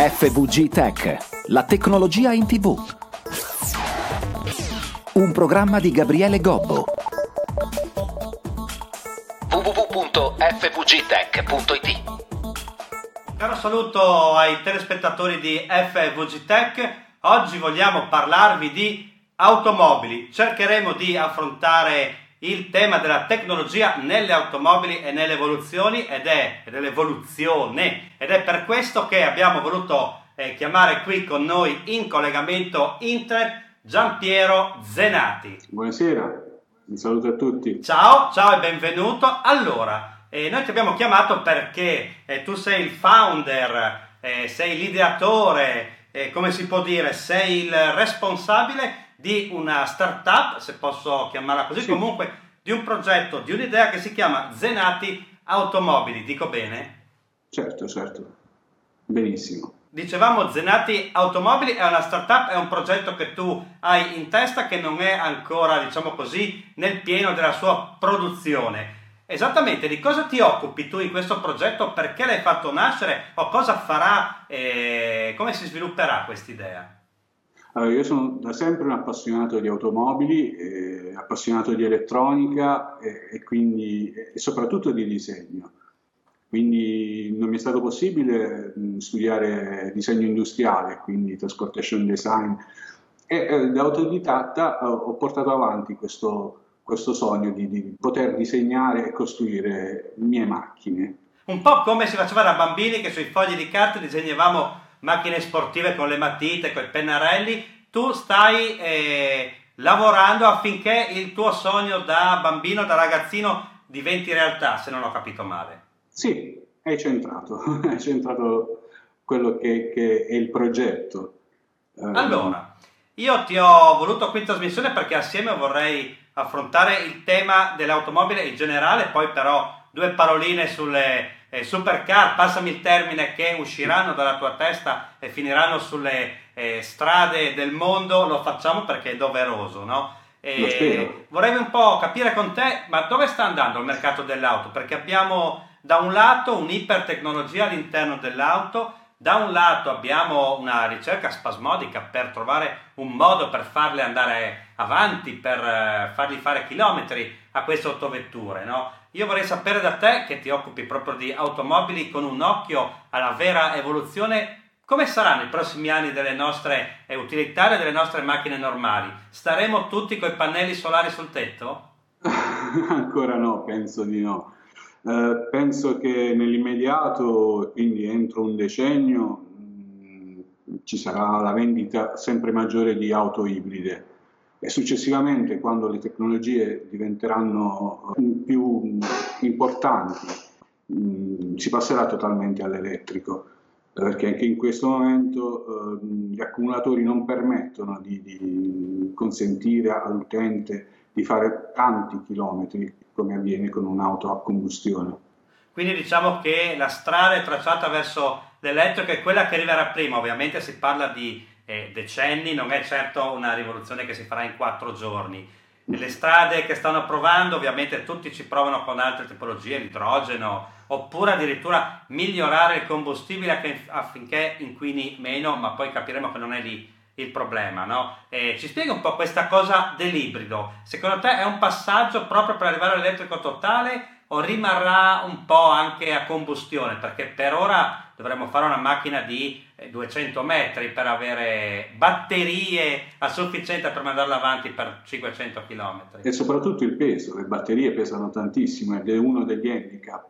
FVG Tech, la tecnologia in tv. Un programma di Gabriele Gobbo. www.fvgtech.it Caro saluto ai telespettatori di FVG Tech. Oggi vogliamo parlarvi di automobili. Cercheremo di affrontare il tema della tecnologia nelle automobili e nelle evoluzioni ed è dell'evoluzione ed è per questo che abbiamo voluto eh, chiamare qui con noi in collegamento internet Giampiero Zenati. Buonasera, un saluto a tutti. Ciao, ciao e benvenuto. Allora, eh, noi ti abbiamo chiamato perché eh, tu sei il founder, eh, sei l'ideatore, eh, come si può dire, sei il responsabile di una startup, se posso chiamarla così, sì. comunque di un progetto, di un'idea che si chiama Zenati Automobili, dico bene? Certo, certo, benissimo. Dicevamo Zenati Automobili è una startup, è un progetto che tu hai in testa che non è ancora, diciamo così, nel pieno della sua produzione. Esattamente, di cosa ti occupi tu in questo progetto? Perché l'hai fatto nascere? O cosa farà? E come si svilupperà questa idea? Allora, io sono da sempre un appassionato di automobili, eh, appassionato di elettronica e, e, quindi, e soprattutto di disegno. Quindi non mi è stato possibile mh, studiare disegno industriale, quindi transportation design, e eh, da autodidatta eh, ho portato avanti questo, questo sogno di, di poter disegnare e costruire mie macchine. Un po' come si faceva da bambini che sui fogli di carta disegnavamo macchine sportive con le matite, con i pennarelli, tu stai eh, lavorando affinché il tuo sogno da bambino, da ragazzino diventi realtà, se non ho capito male. Sì, hai centrato, hai centrato quello che, che è il progetto. Eh, allora, io ti ho voluto qui in trasmissione perché assieme vorrei affrontare il tema dell'automobile in generale, poi però due paroline sulle eh, supercar, passami il termine, che usciranno dalla tua testa e finiranno sulle eh, strade del mondo, lo facciamo perché è doveroso, no? Vorrei un po' capire con te, ma dove sta andando il mercato dell'auto? Perché abbiamo da un lato un'ipertecnologia all'interno dell'auto, da un lato abbiamo una ricerca spasmodica per trovare un modo per farle andare avanti, per eh, fargli fare chilometri a queste autovetture, no? Io vorrei sapere da te, che ti occupi proprio di automobili con un occhio alla vera evoluzione, come saranno i prossimi anni delle nostre eh, utilitarie, delle nostre macchine normali? Staremo tutti con i pannelli solari sul tetto? Ancora no, penso di no. Eh, penso che nell'immediato, quindi entro un decennio, mh, mm, ci sarà la vendita sempre maggiore di auto ibride e successivamente quando le tecnologie diventeranno più importanti mm, si passerà totalmente all'elettrico perché anche in questo momento eh, gli accumulatori non permettono di, di, consentire all'utente di fare tanti chilometri come avviene con un'auto a combustione. Quindi diciamo che la strada è tracciata verso l'elettrico è quella che arriverà prima, ovviamente si parla di eh, decenni, non è certo una rivoluzione che si farà in quattro giorni. Le strade che stanno provando, ovviamente tutti ci provano con altre tipologie, l'idrogeno, oppure addirittura migliorare il combustibile affinché inquini meno, ma poi capiremo che non è lì il problema. No? Eh, ci spiega un po' questa cosa dell'ibrido. Secondo te è un passaggio proprio per arrivare all'elettrico totale o rimarrà un po' anche a combustione? Perché per ora dovremmo fare una macchina di 200 eh, metri per avere batterie a sufficienza per mandarla avanti per 500 km. E soprattutto il peso, le batterie pesano tantissimo ed è uno degli handicap.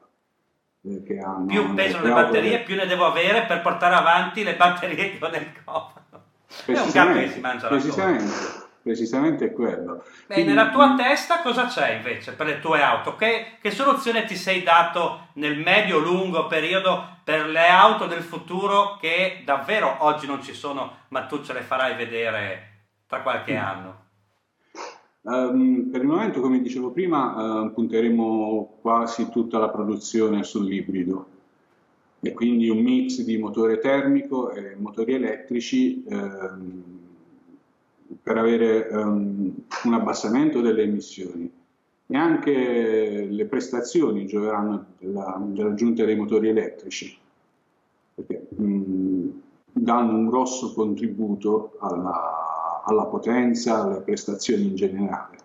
Eh, che hanno più pesano le batterie, più ne devo avere per portare avanti le batterie che ho nel cofano. È un gatto che si mangia la precisamente è quello. Beh, Quindi, nella tua testa cosa c'è invece per le tue auto? Che, che soluzione ti sei dato nel medio-lungo periodo per le auto del futuro che davvero oggi non ci sono, ma tu ce le farai vedere tra qualche mm. anno? Um, per il momento, come dicevo prima, uh, punteremo quasi tutta la produzione sull'ibrido e quindi un mix di motore termico e motori elettrici. Um, per avere um, un abbassamento delle emissioni e anche le prestazioni gioveranno della, dei motori elettrici. Perché, um, danno un grosso contributo alla, alla potenza, alle prestazioni in generale.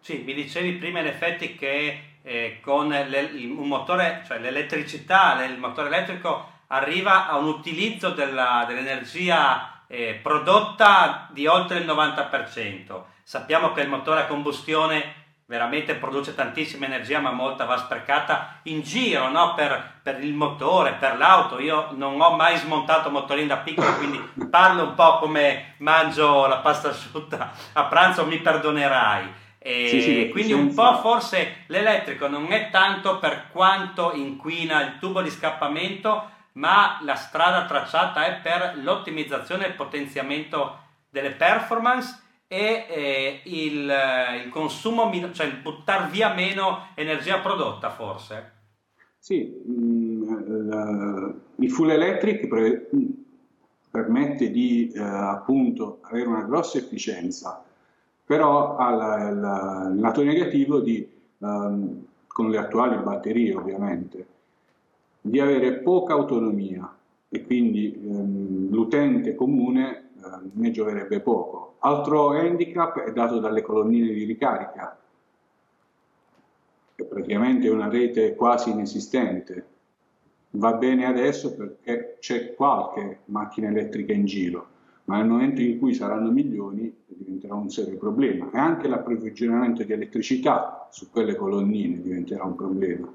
Sì, mi dicevi prima in effetti che eh, con le, un motore, cioè l'elettricità, il motore elettrico arriva a un utilizzo della, dell'energia eh, prodotta di oltre il 90%. Sappiamo che il motore a combustione veramente produce tantissima energia ma molta va sprecata in giro no? per, per, il motore, per l'auto. Io non ho mai smontato motorini da piccolo quindi parlo un po' come mangio la pasta asciutta a pranzo, mi perdonerai. Sì, sì, quindi un po' forse l'elettrico non è tanto per quanto inquina il tubo di scappamento, ma la strada tracciata è per l'ottimizzazione e il potenziamento delle performance e eh, il, il, consumo, cioè il buttare via meno energia prodotta forse. Sì, mm, il full electric pre- permette di eh, appunto avere una grossa efficienza però ha il lato negativo di, um, con le attuali batterie ovviamente, di avere poca autonomia e quindi um, l'utente comune uh, ne gioverebbe poco. Altro handicap è dato dalle colonnine di ricarica, che praticamente è una rete quasi inesistente. Va bene adesso perché c'è qualche macchina elettrica in giro, ma nel momento in cui saranno milioni diventerà un serio problema e anche l'approvvigionamento di elettricità su quelle colonnine diventerà un problema.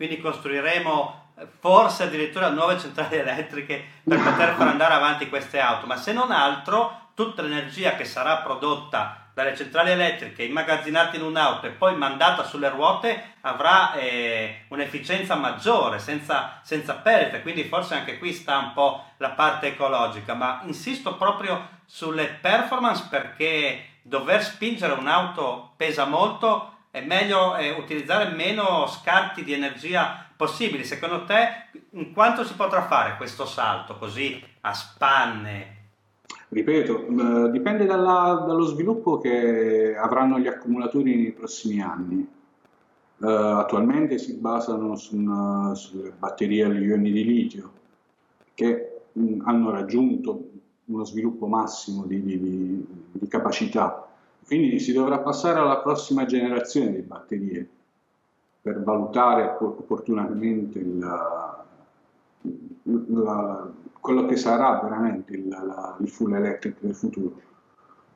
Quindi costruiremo eh, forse addirittura nuove centrali elettriche per poter far andare avanti queste auto, ma se non altro tutta l'energia che sarà prodotta dalle centrali elettriche immagazzinata in un'auto e poi mandata sulle ruote avrà eh, un'efficienza maggiore senza, senza perdite, quindi forse anche qui sta un po' la parte ecologica, ma insisto proprio sulle performance perché dover spingere un'auto pesa molto, è meglio eh, utilizzare meno scarti di energia possibili. Secondo te, in quanto si potrà fare questo salto così a spanne? Ripeto, dipende dalla, dallo sviluppo che avranno gli accumulatori nei prossimi anni. Uh, attualmente si basano su una, sulle batterie agli ioni di litio che mh, hanno raggiunto uno sviluppo massimo di, di, di, capacità. Quindi si dovrà passare alla prossima generazione di batterie per valutare opportunamente il, la, quello che sarà veramente il, la, il full electric del futuro.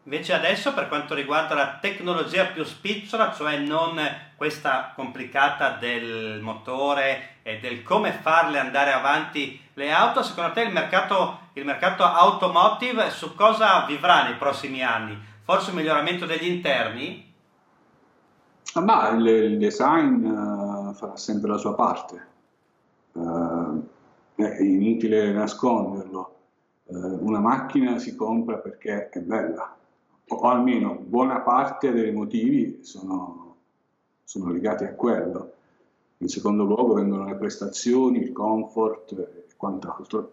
Invece adesso per quanto riguarda la tecnologia più spicciola, cioè non questa complicata del motore e del come farle andare avanti le auto, secondo te il mercato, il mercato automotive su cosa vivrà nei prossimi anni? Forse un miglioramento degli interni? Ma il, il design uh, farà sempre la sua parte. Uh, è inutile nasconderlo. Uh, una macchina si compra perché è bella o almeno buona parte dei motivi sono, sono legati a quello. In secondo luogo vengono le prestazioni, il comfort e quant'altro.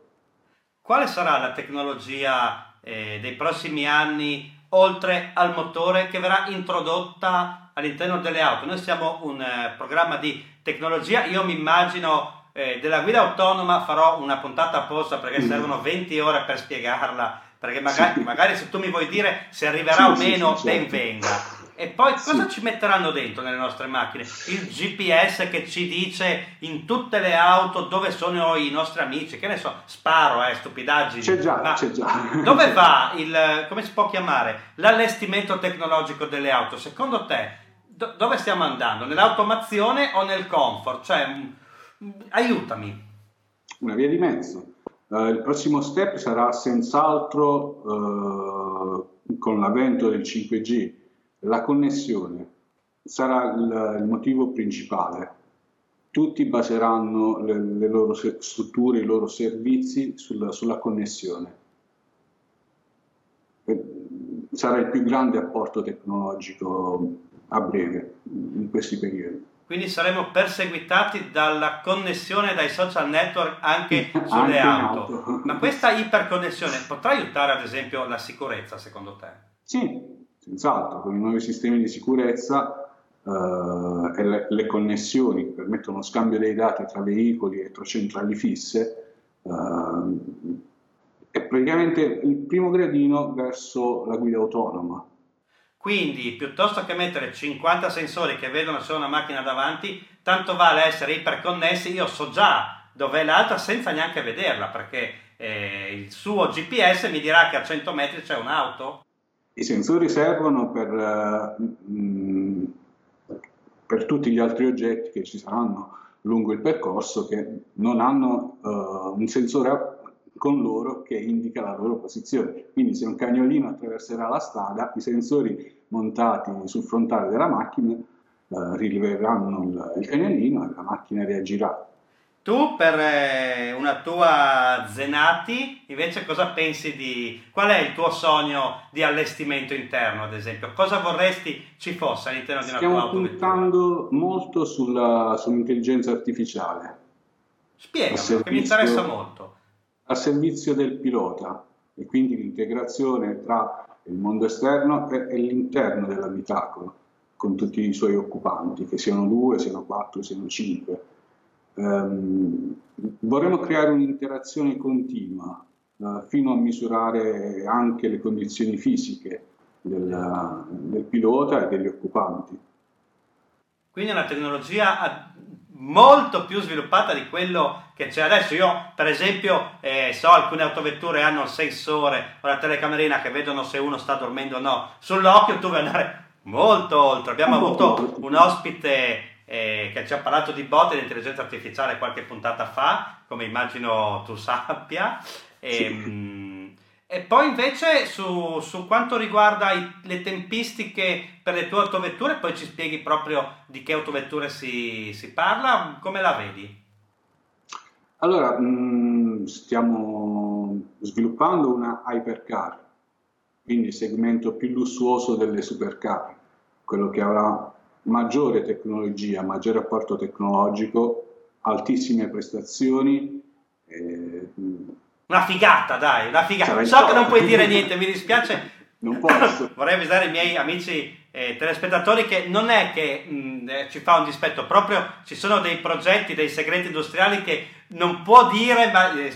Quale sarà la tecnologia eh, dei prossimi anni oltre al motore che verrà introdotta all'interno delle auto? Noi siamo un eh, programma di tecnologia, io mi immagino eh, della guida autonoma farò una puntata apposta perché mm. servono 20 ore per spiegarla perché magari, sì. magari, se tu mi vuoi dire se arriverà o meno, sì, ben certo. venga. E poi cosa ci metteranno dentro nelle nostre macchine? Il GPS che ci dice in tutte le auto dove sono i nostri amici, che ne so, sparo, eh, stupidaggini. C'è già, Ma c'è già. Dove va il, come si può chiamare, l'allestimento tecnologico delle auto? Secondo te, do, dove stiamo andando? Nell'automazione o nel comfort? Cioè, mh, aiutami. Una via di mezzo. Uh, il prossimo step sarà senz'altro uh, con l'avvento del 5G, la connessione sarà il, il motivo principale. Tutti baseranno le, le, loro strutture, i loro servizi sulla, sulla connessione. Sarà il più grande apporto tecnologico a breve in questi periodi. Quindi saremo perseguitati dalla connessione dai social network anche sulle anche auto. auto. Ma questa iperconnessione potrà aiutare ad esempio la sicurezza secondo te? Sì, senz'altro. Con i nuovi sistemi di sicurezza uh, e le, le, connessioni che permettono lo scambio dei dati tra veicoli e tra centrali fisse Uh, è praticamente il primo gradino verso la guida autonoma. Quindi, piuttosto che mettere 50 sensori che vedono solo una macchina davanti, tanto vale essere iperconnessi, io so già dov'è l'altra senza neanche vederla, perché eh, il suo GPS mi dirà che a 100 metri c'è un'auto. I sensori servono per, uh, per tutti gli altri oggetti che ci saranno lungo il percorso che non hanno uh, un sensore con loro che indica la loro posizione. Quindi se un cagnolino attraverserà la strada, i sensori montati sul frontale della macchina eh, rileveranno il, il cagnolino e la macchina reagirà. Tu per eh, una tua Zenati invece cosa pensi di qual è il tuo sogno di allestimento interno ad esempio? Cosa vorresti ci fosse all'interno di una tua auto? Stiamo puntando molto sulla, sull'intelligenza artificiale. Spiegami, che mi interessa molto. A servizio del pilota e quindi l'integrazione tra il mondo esterno e, e l'interno dell'abitacolo con tutti i suoi occupanti, che siano due, siano quattro, siano cinque Um, vorremmo creare un'interazione continua uh, fino a misurare anche le condizioni fisiche del, del pilota e degli occupanti. Quindi è una tecnologia molto più sviluppata di quello che c'è adesso. Io, per esempio, eh, so alcune autovetture hanno il sensore o la telecamerina che vedono se uno sta dormendo o no. Sull'occhio tu vuoi andare molto oltre. Abbiamo avuto un ospite eh, che ci ha parlato di bot e di intelligenza artificiale qualche puntata fa, come immagino tu sappia. E, sì. Ehm, e poi invece su, su quanto riguarda i, le tempistiche per le tue autovetture, poi ci spieghi proprio di che autovetture si, si parla, come la vedi? Allora, mh, mm, stiamo sviluppando una hypercar, quindi il segmento più lussuoso delle supercar, quello che avrà maggiore tecnologia, maggiore apporto tecnologico, altissime prestazioni. Eh, una figata, dai, una figata. So che non puoi dire niente, mi dispiace. Non posso. Vorrei avvisare i miei amici eh, telespettatori che non è che mh, eh, ci fa un dispetto, proprio ci sono dei progetti, dei segreti industriali che non può dire, ma eh,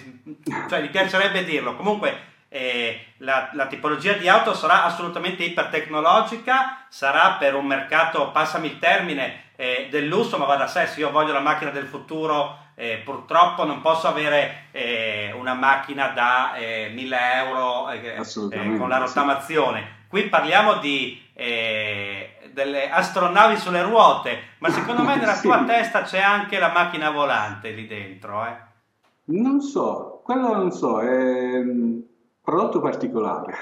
cioè gli piacerebbe dirlo. Comunque eh, la, la, tipologia di auto sarà assolutamente ipertecnologica, sarà per un mercato, passami il termine, eh, del lusso, ma va da sé, se io voglio la macchina del futuro, eh, purtroppo non posso avere eh, una macchina da 1000 eh, euro eh, con la rottamazione. Qui parliamo di delle astronavi sulle ruote, ma secondo me nella sì. tua testa c'è anche la macchina volante lì dentro. Non so, quello non so. È Prodotto particolare.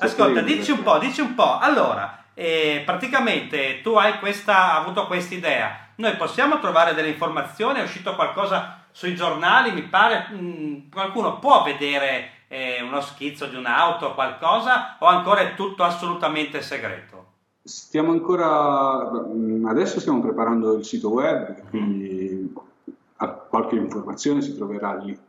Ascolta, dici un po', dici un po'. Allora, eh, praticamente tu hai questa, avuto questa idea. Noi possiamo trovare delle informazioni, è uscito qualcosa sui giornali, mi pare, mh, mm, qualcuno può vedere eh, uno schizzo di un'auto, qualcosa, o ancora è tutto assolutamente segreto? Stiamo ancora, mm, adesso stiamo preparando il sito web, quindi qualche informazione si troverà lì.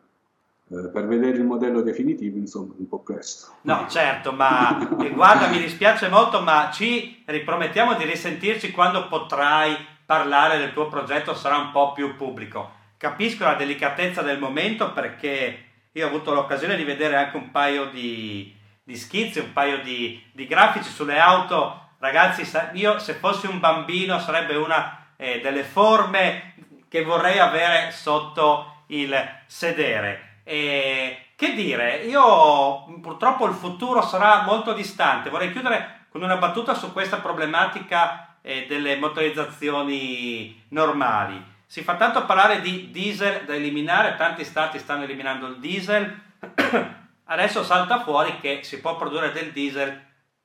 Eh, per vedere il modello definitivo, insomma, un po' presto. No, certo, ma guarda, mi dispiace molto, ma ci ripromettiamo di risentirci quando potrai parlare del tuo progetto, sarà un po' più pubblico. Capisco la delicatezza del momento perché io ho avuto l'occasione di vedere anche un paio di, di schizzi, un paio di, di, grafici sulle auto. Ragazzi, io se fossi un bambino sarebbe una eh, delle forme che vorrei avere sotto il sedere e che dire, io purtroppo il futuro sarà molto distante. Vorrei chiudere con una battuta su questa problematica eh, delle motorizzazioni normali. Si fa tanto parlare di diesel da eliminare, tanti stati stanno eliminando il diesel. Adesso salta fuori che si può produrre del diesel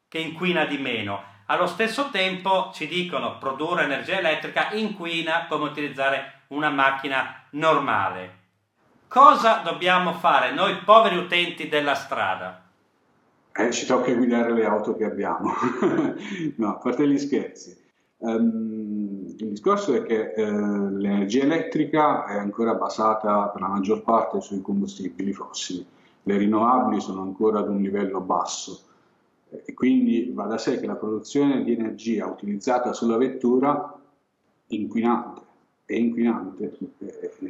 che inquina di meno. Allo stesso tempo ci dicono produrre energia elettrica inquina come utilizzare una macchina normale. Cosa dobbiamo fare noi poveri utenti della strada? Eh, ci tocca guidare le auto che abbiamo. no, a parte gli scherzi. Um, il discorso è che eh, l'energia elettrica è ancora basata per la maggior parte sui combustibili fossili. Le rinnovabili sono ancora ad un livello basso e quindi va da sé che la produzione di energia utilizzata sulla vettura è inquinante è inquinante.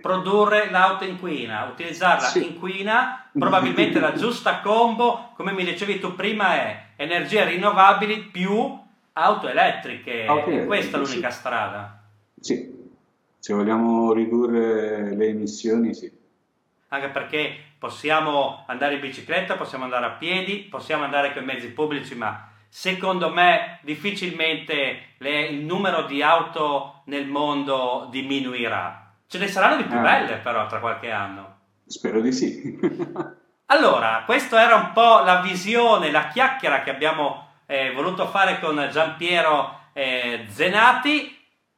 Produrre l'auto inquina, utilizzarla sì. inquina, probabilmente la giusta combo, come mi dicevi tu prima, è energie rinnovabili più auto elettriche. Okay, Questa è l'unica sì. strada. Sì, se vogliamo ridurre le emissioni, sì. Anche perché possiamo andare in bicicletta, possiamo andare a piedi, possiamo andare con i mezzi pubblici, ma secondo me difficilmente le, il numero di auto nel mondo diminuirà. Ce ne saranno di più eh. belle però tra qualche anno. Spero di sì. allora, questa era un po' la visione, la chiacchiera che abbiamo eh, voluto fare con Giampiero eh, Zenati.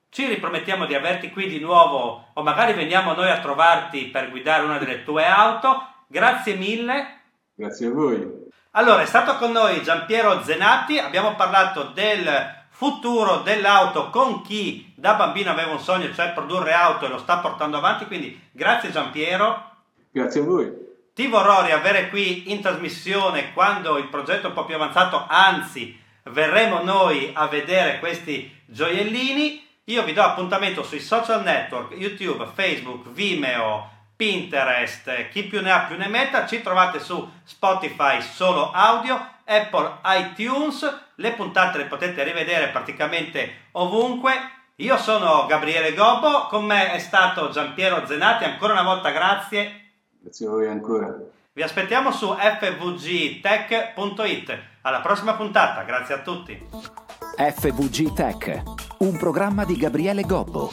Ci ripromettiamo di averti qui di nuovo o magari veniamo noi a trovarti per guidare una delle tue auto. Grazie mille. Grazie a voi. Allora, è stato con noi Giampiero Zenati, abbiamo parlato del futuro dell'auto con chi da bambino aveva un sogno, cioè produrre auto e lo sta portando avanti, quindi grazie Giampiero. Grazie a voi. Ti vorrò riavere qui in trasmissione quando il progetto è un po' più avanzato, anzi verremo noi a vedere questi gioiellini. Io vi do appuntamento sui social network, YouTube, Facebook, Vimeo, Pinterest, chi più ne ha più ne metta, ci trovate su Spotify solo audio, Apple iTunes, le puntate le potete rivedere praticamente ovunque. Io sono Gabriele Gobbo, con me è stato Giampiero Zenati, ancora una volta grazie. Grazie a voi ancora. Vi aspettiamo su fvgtech.it. Alla prossima puntata, grazie a tutti. FVG Tech, un programma di Gabriele Gobbo